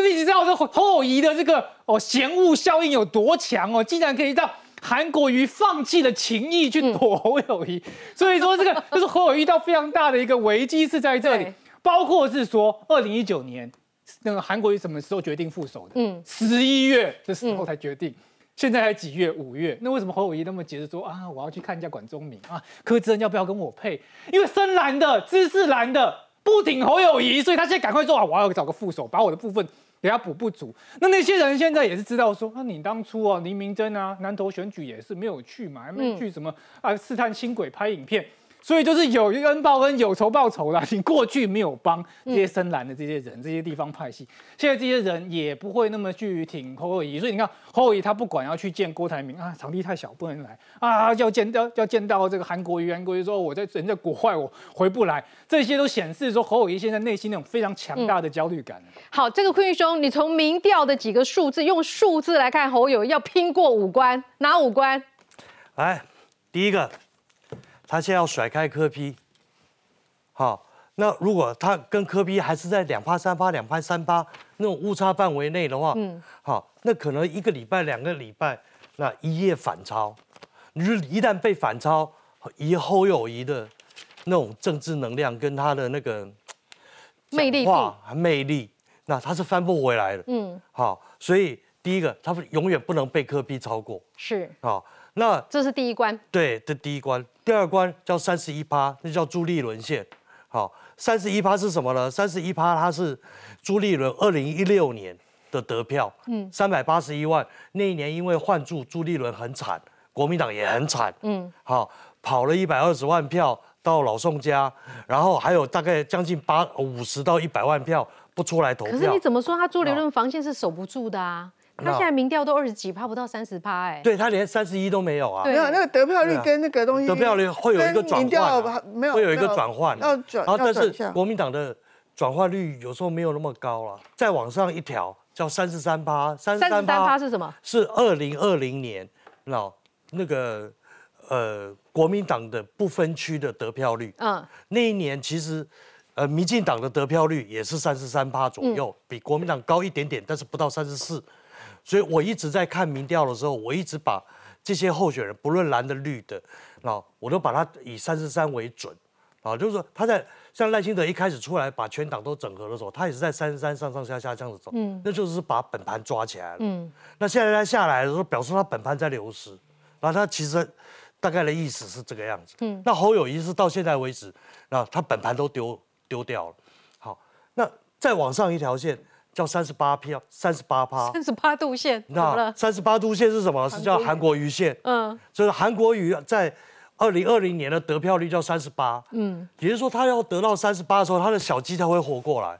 这你知道这侯友谊的这个哦嫌恶效应有多强哦？竟然可以让韩国瑜放弃了情谊去躲侯友谊，*laughs* 所以说这个就是侯友谊到非常大的一个危机是在这里，包括是说二零一九年那个韩国瑜什么时候决定副手的？嗯，十一月的时候才决定。现在才几月？五月。那为什么侯友谊那么急着说啊，我要去看一下管中明啊？柯志恩要不要跟我配？因为深蓝的、知识蓝的不挺侯友谊，所以他现在赶快说啊，我要找个副手，把我的部分给他补不足。那那些人现在也是知道说啊，你当初啊，黎明真啊，南投选举也是没有去嘛，还没去什么啊，试探新轨拍影片。所以就是有恩报恩，有仇报仇啦。*laughs* 你过去没有帮这些深蓝的这些人，这些地方派系，现在这些人也不会那么去挺侯友谊。所以你看，侯友谊他不管要去见郭台铭啊，场地太小不能来啊，要见到要见到这个韩国瑜，韩国瑜说我在人在国外我回不来，这些都显示说侯友谊现在内心那种非常强大的焦虑感。好，这个坤玉兄，你从民调的几个数字，用数字来看侯友谊要拼过五关，哪五关？来，第一个。他现在要甩开科批，好，那如果他跟科批还是在两趴三趴、两趴三趴那种误差范围内的话，嗯，好，那可能一个礼拜、两个礼拜，那一夜反超，你一旦被反超，以后有谊的那种政治能量跟他的那个魅力、魅力，那他是翻不回来的，嗯，好，所以第一个，他永远不能被科批超过，是，好。那这是第一关，对，这第一关。第二关叫三十一趴，那叫朱立伦线。好，三十一趴是什么呢？三十一趴它是朱立伦二零一六年的得票，嗯，三百八十一万。那一年因为换柱，朱立伦很惨，国民党也很惨，嗯，好，跑了一百二十万票到老宋家，然后还有大概将近八五十到一百万票不出来投票。可是你怎么说他朱立伦防线是守不住的啊？他现在民调都二十几趴，不到三十趴，哎，对他连三十一都没有啊。对啊，那个得票率跟那个东西，得票率会有一个转换，没有会有一个转换，要转，然后但是国民党的转换率有时候没有那么高了。再往上一条叫三十三趴，三十三趴是什么？是二零二零年那那个呃国民党的不分区的得票率。嗯，那一年其实呃民进党的得票率也是三十三趴左右，比国民党高一点点，但是不到三十四。所以我一直在看民调的时候，我一直把这些候选人，不论蓝的绿的，啊，我都把他以三十三为准，啊，就是说他在像赖清德一开始出来把全党都整合的时候，他也是在三十三上上下下这样子走，嗯，那就是把本盘抓起来了，嗯，那现在他下来的时候，表示他本盘在流失，然后他其实大概的意思是这个样子，嗯，那侯友谊是到现在为止，啊，他本盘都丢丢掉了，好，那再往上一条线。叫三十八票，三十八趴，三十八度线，那三十八度线是什么？是叫韩国瑜线。嗯，就是韩国瑜在二零二零年的得票率叫三十八。嗯，也就是说他要得到三十八的时候，他的小鸡才会活过来。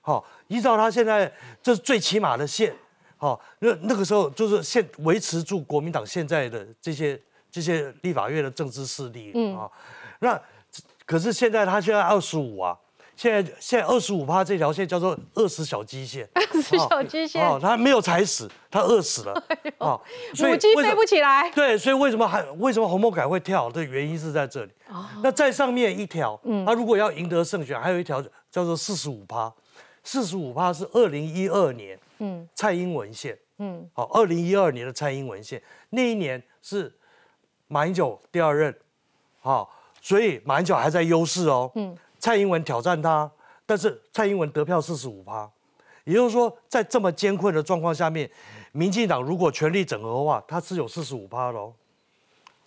好，依照他现在这是最起码的线。好，那那个时候就是现维持住国民党现在的这些这些立法院的政治势力。嗯啊，那可是现在他现在二十五啊。现在现在二十五趴这条线叫做饿死小鸡线，*laughs* 饿死小鸡线。哦，它没有踩死，它饿死了。啊，母鸡飞不起来。对，所以为什么还为什么红魔改会跳的原因是在这里。那在上面一条，它如果要赢得胜选，还有一条叫做四十五趴，四十五趴是二零一二年，嗯，蔡英文线，嗯，好，二零一二年的蔡英文线，那一年是马英九第二任，好，所以马英九还在优势哦，嗯。蔡英文挑战他，但是蔡英文得票四十五趴，也就是说，在这么艰困的状况下面，民进党如果全力整合的话，他是有四十五趴喽。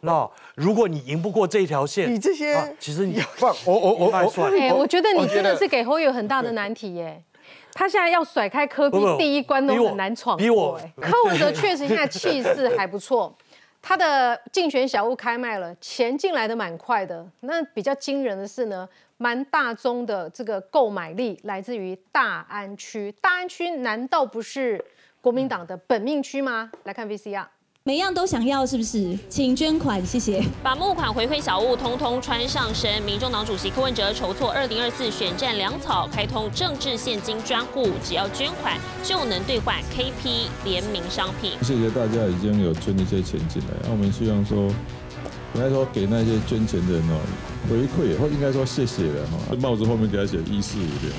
那如果你赢不过这一条线，你这些其实你放我我我我，哎，我觉得你真的是给侯友很大的难题耶。他现在要甩开科比第一关都很难闯过。柯文哲确实现在气势还不错。他的竞选小屋开卖了，钱进来的蛮快的。那比较惊人的是呢，蛮大宗的这个购买力来自于大安区。大安区难道不是国民党的本命区吗？来看 VCR。每样都想要，是不是？请捐款，谢谢。把募款回馈小物通通穿上身。民众党主席柯文哲筹措二零二四选战粮草，开通政治现金专户，只要捐款就能兑换 KP 联名商品。谢谢大家已经有捐一些钱进来，那我们希望说，应该说给那些捐钱的人哦回馈，或应该说谢谢了哈。帽子后面给他写一四五六。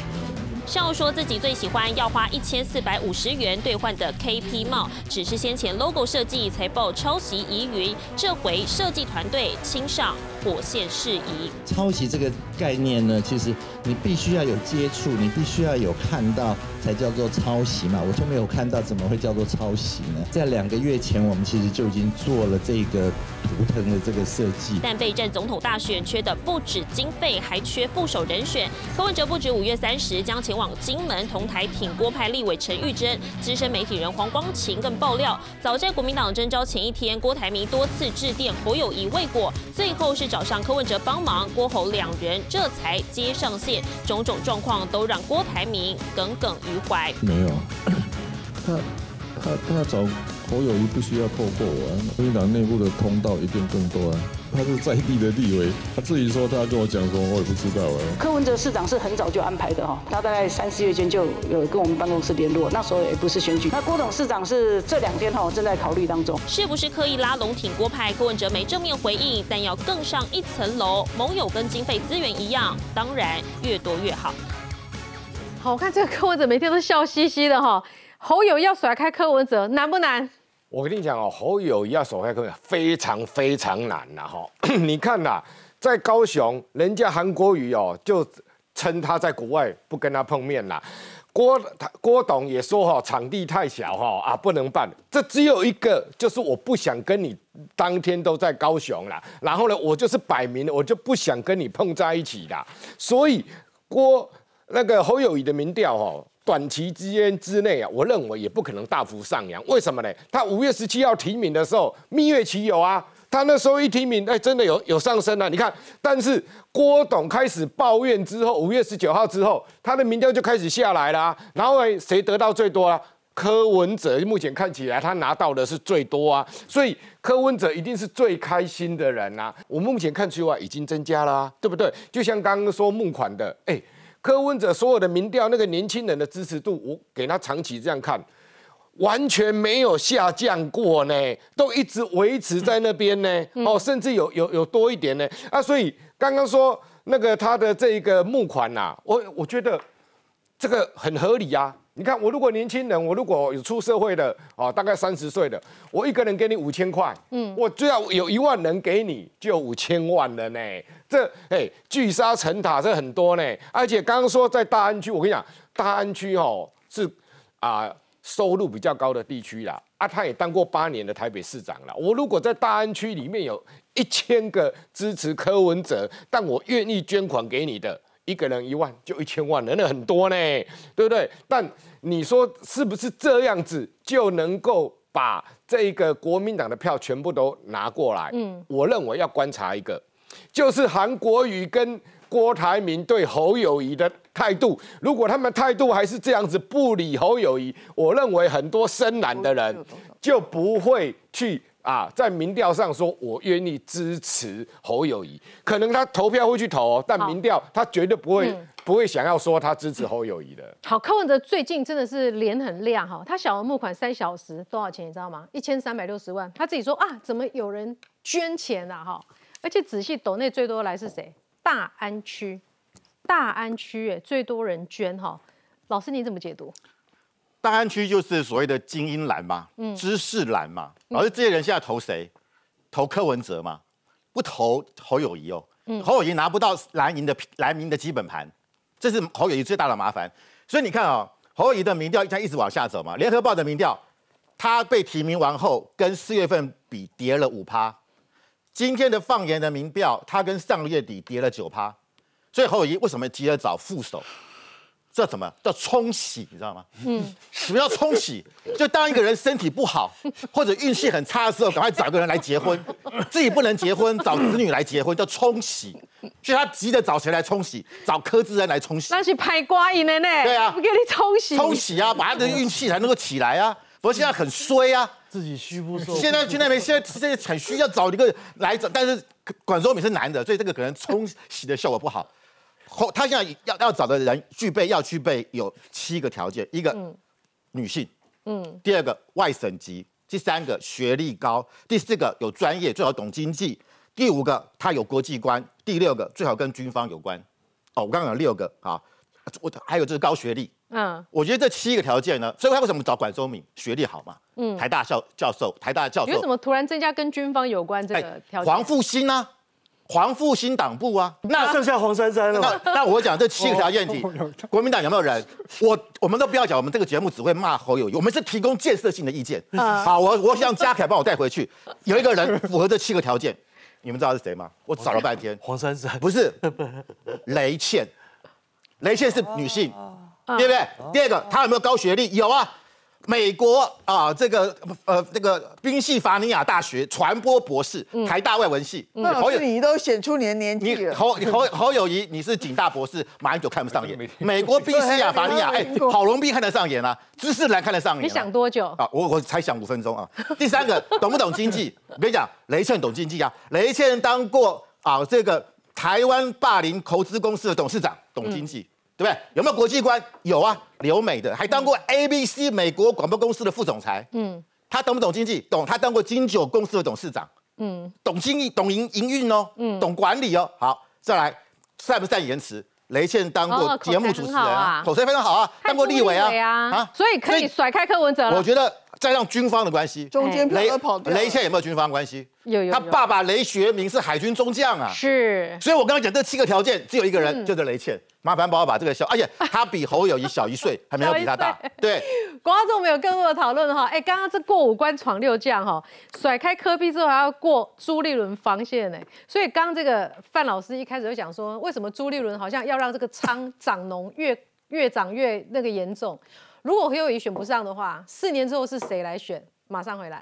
笑说自己最喜欢要花一千四百五十元兑换的 KP 帽，只是先前 logo 设计才报抄袭疑云，这回设计团队亲上火线事宜。抄袭这个概念呢，其实你必须要有接触，你必须要有看到，才叫做抄袭嘛。我就没有看到，怎么会叫做抄袭呢？在两个月前，我们其实就已经做了这个图腾的这个设计。但备战总统大选缺的不止经费，还缺副手人选。柯文哲不止五月三十将前往金门同台挺郭派立委陈玉珍，资深媒体人黄光琴更爆料，早在国民党征召前一天，郭台铭多次致电侯友谊未果，最后是找上柯文哲帮忙，郭侯两人这才接上线。种种状况都让郭台铭耿耿于怀。没有，*coughs* 他他他找侯友谊不需要透过我，国民党内部的通道一定更多啊。他是在地的地位，他自己说他跟我讲说，我也不知道啊。柯文哲市长是很早就安排的哈，他大概三四月间就有跟我们办公室联络，那时候也不是选举。那郭董事长是这两天哈正在考虑当中，是不是刻意拉拢挺郭派？柯文哲没正面回应，但要更上一层楼，盟友跟经费资源一样，当然越多越好。好，我看这个柯文哲每天都笑嘻嘻的哈，侯友要甩开柯文哲难不难？我跟你讲哦，侯友谊要甩开柯文哲非常非常难呐哈！*clears throat* 你看呐，在高雄，人家韩国瑜哦就称他在国外不跟他碰面啦。郭郭董也说哈，场地太小哈啊不能办。这只有一个，就是我不想跟你当天都在高雄啦。然后呢，我就是摆明，我就不想跟你碰在一起啦。所以郭那个侯友谊的民调哦。短期之间之内啊，我认为也不可能大幅上扬。为什么呢？他五月十七号提名的时候，蜜月期有啊，他那时候一提名，哎，真的有有上升啊。你看，但是郭董开始抱怨之后，五月十九号之后，他的民调就开始下来了。然后谁得到最多啊？柯文哲目前看起来他拿到的是最多啊，所以柯文哲一定是最开心的人呐。我目前看出来已经增加了，对不对？就像刚刚说募款的，哎。柯文哲所有的民调，那个年轻人的支持度，我给他长期这样看，完全没有下降过呢，都一直维持在那边呢。哦，甚至有有有多一点呢。啊，所以刚刚说那个他的这个募款呐，我我觉得这个很合理呀。你看，我如果年轻人，我如果有出社会的，哦，大概三十岁的，我一个人给你五千块，嗯，我只要有一万人给你，就有五千万了呢。这，哎，聚沙成塔，这很多呢。而且刚刚说在大安区，我跟你讲，大安区哦是啊收入比较高的地区啦。啊，他也当过八年的台北市长了。我如果在大安区里面有一千个支持柯文哲，但我愿意捐款给你的。一个人一万就一千万，人那很多呢，对不对？但你说是不是这样子就能够把这个国民党的票全部都拿过来？嗯，我认为要观察一个，就是韩国瑜跟郭台铭对侯友谊的态度。如果他们态度还是这样子不理侯友谊，我认为很多深蓝的人就不会去。啊，在民调上说，我愿意支持侯友谊，可能他投票会去投，但民调他绝对不会不会想要说他支持侯友谊的。好，柯文哲最近真的是脸很亮哈，他小额募款三小时多少钱你知道吗？一千三百六十万，他自己说啊，怎么有人捐钱啊哈？而且仔细抖内最多来是谁？大安区，大安区哎，最多人捐哈。老师你怎么解读？大安区就是所谓的精英蓝嘛，知识蓝嘛，而这些人现在投谁？投柯文哲嘛，不投侯友谊哦。侯友谊拿不到蓝营的蓝营的基本盘，这是侯友谊最大的麻烦。所以你看啊，侯友谊的民调在一直往下走嘛。联合报的民调，他被提名完后跟四月份比跌了五趴。今天的放言的民调，他跟上个月底跌了九趴。所以侯友谊为什么急着找副手？叫什么叫冲洗？你知道吗？嗯，什么叫冲洗？*laughs* 就当一个人身体不好或者运气很差的时候，赶快找个人来结婚，自己不能结婚，找子女来结婚，叫冲洗。所以他急着找谁来冲洗？找柯志恩来冲洗。那是拍瓜赢的呢。对啊，不给你冲洗。冲洗啊，把他的运气才能够起来啊。不过现在很衰啊，自己虚不受。现在去那边，现在现在很需要找一个来找，但是管中敏是男的，所以这个可能冲洗的效果不好。后他现在要要找的人具备要具备有七个条件：一个女性，嗯，第二个外省籍，第三个学历高，第四个有专业，最好懂经济，第五个他有国际观，第六个最好跟军方有关。哦，我刚刚有六个啊，我还有就是高学历，嗯，我觉得这七个条件呢，所以他为什么找管中敏？学历好嘛，嗯，台大校教授，台大教授，为什么突然增加跟军方有关这个条件？黄复兴呢？黄复兴党部啊，那剩下黄珊珊了嘛。那那我讲这七个条件题，国民党有没有人？我我们都不要讲，我们这个节目只会骂侯友谊，我们是提供建设性的意见。嗯好，我我想嘉凯帮我带回去，有一个人符合这七个条件，你们知道是谁吗？我找了半天，黄珊珊不是雷倩，雷倩是女性，嗯对不对？第二个，她有没有高学历？有啊。美国啊，这个呃，这个宾夕法尼亚大学传播博士，台大外文系。那老师你都显出你的年纪了。侯侯侯友谊，你是警大博士，马英九看不上眼。*laughs* 美国宾夕亚法尼亚，哎，郝龙斌看得上眼啊，知识兰看得上眼。你想多久？啊，我我才想五分钟啊。第三个，*laughs* 懂不懂经济？我跟你讲，雷倩懂经济啊，雷倩当过啊这个台湾霸凌投资公司的董事长，懂经济。对不对？有没有国际观？有啊，留美的，还当过 ABC 美国广播公司的副总裁。嗯，他懂不懂经济？懂。他当过金九公司的董事长。嗯，懂经济，懂营营运哦。嗯，懂管理哦。好，再来，善不善言辞？雷倩当过节目主持人啊，口才非常好啊，当过立委啊。啊，所以可以甩开柯文哲了。我觉得再让军方的关系，中间雷跑掉。雷倩有没有军方关系？有有。他爸爸雷学明是海军中将啊。是。所以我刚刚讲这七个条件，只有一个人，就是雷倩。麻烦帮我把这个小，而且 *laughs* 他比侯友谊小一岁，还没有比他大。对，观众们有更多的讨论哈，哎，刚刚这过五关闯六将哈，甩开科比之后还要过朱立伦防线呢，所以刚刚这个范老师一开始就讲说，为什么朱立伦好像要让这个仓长脓越越长越那个严重？如果侯友谊选不上的话，四年之后是谁来选？马上回来。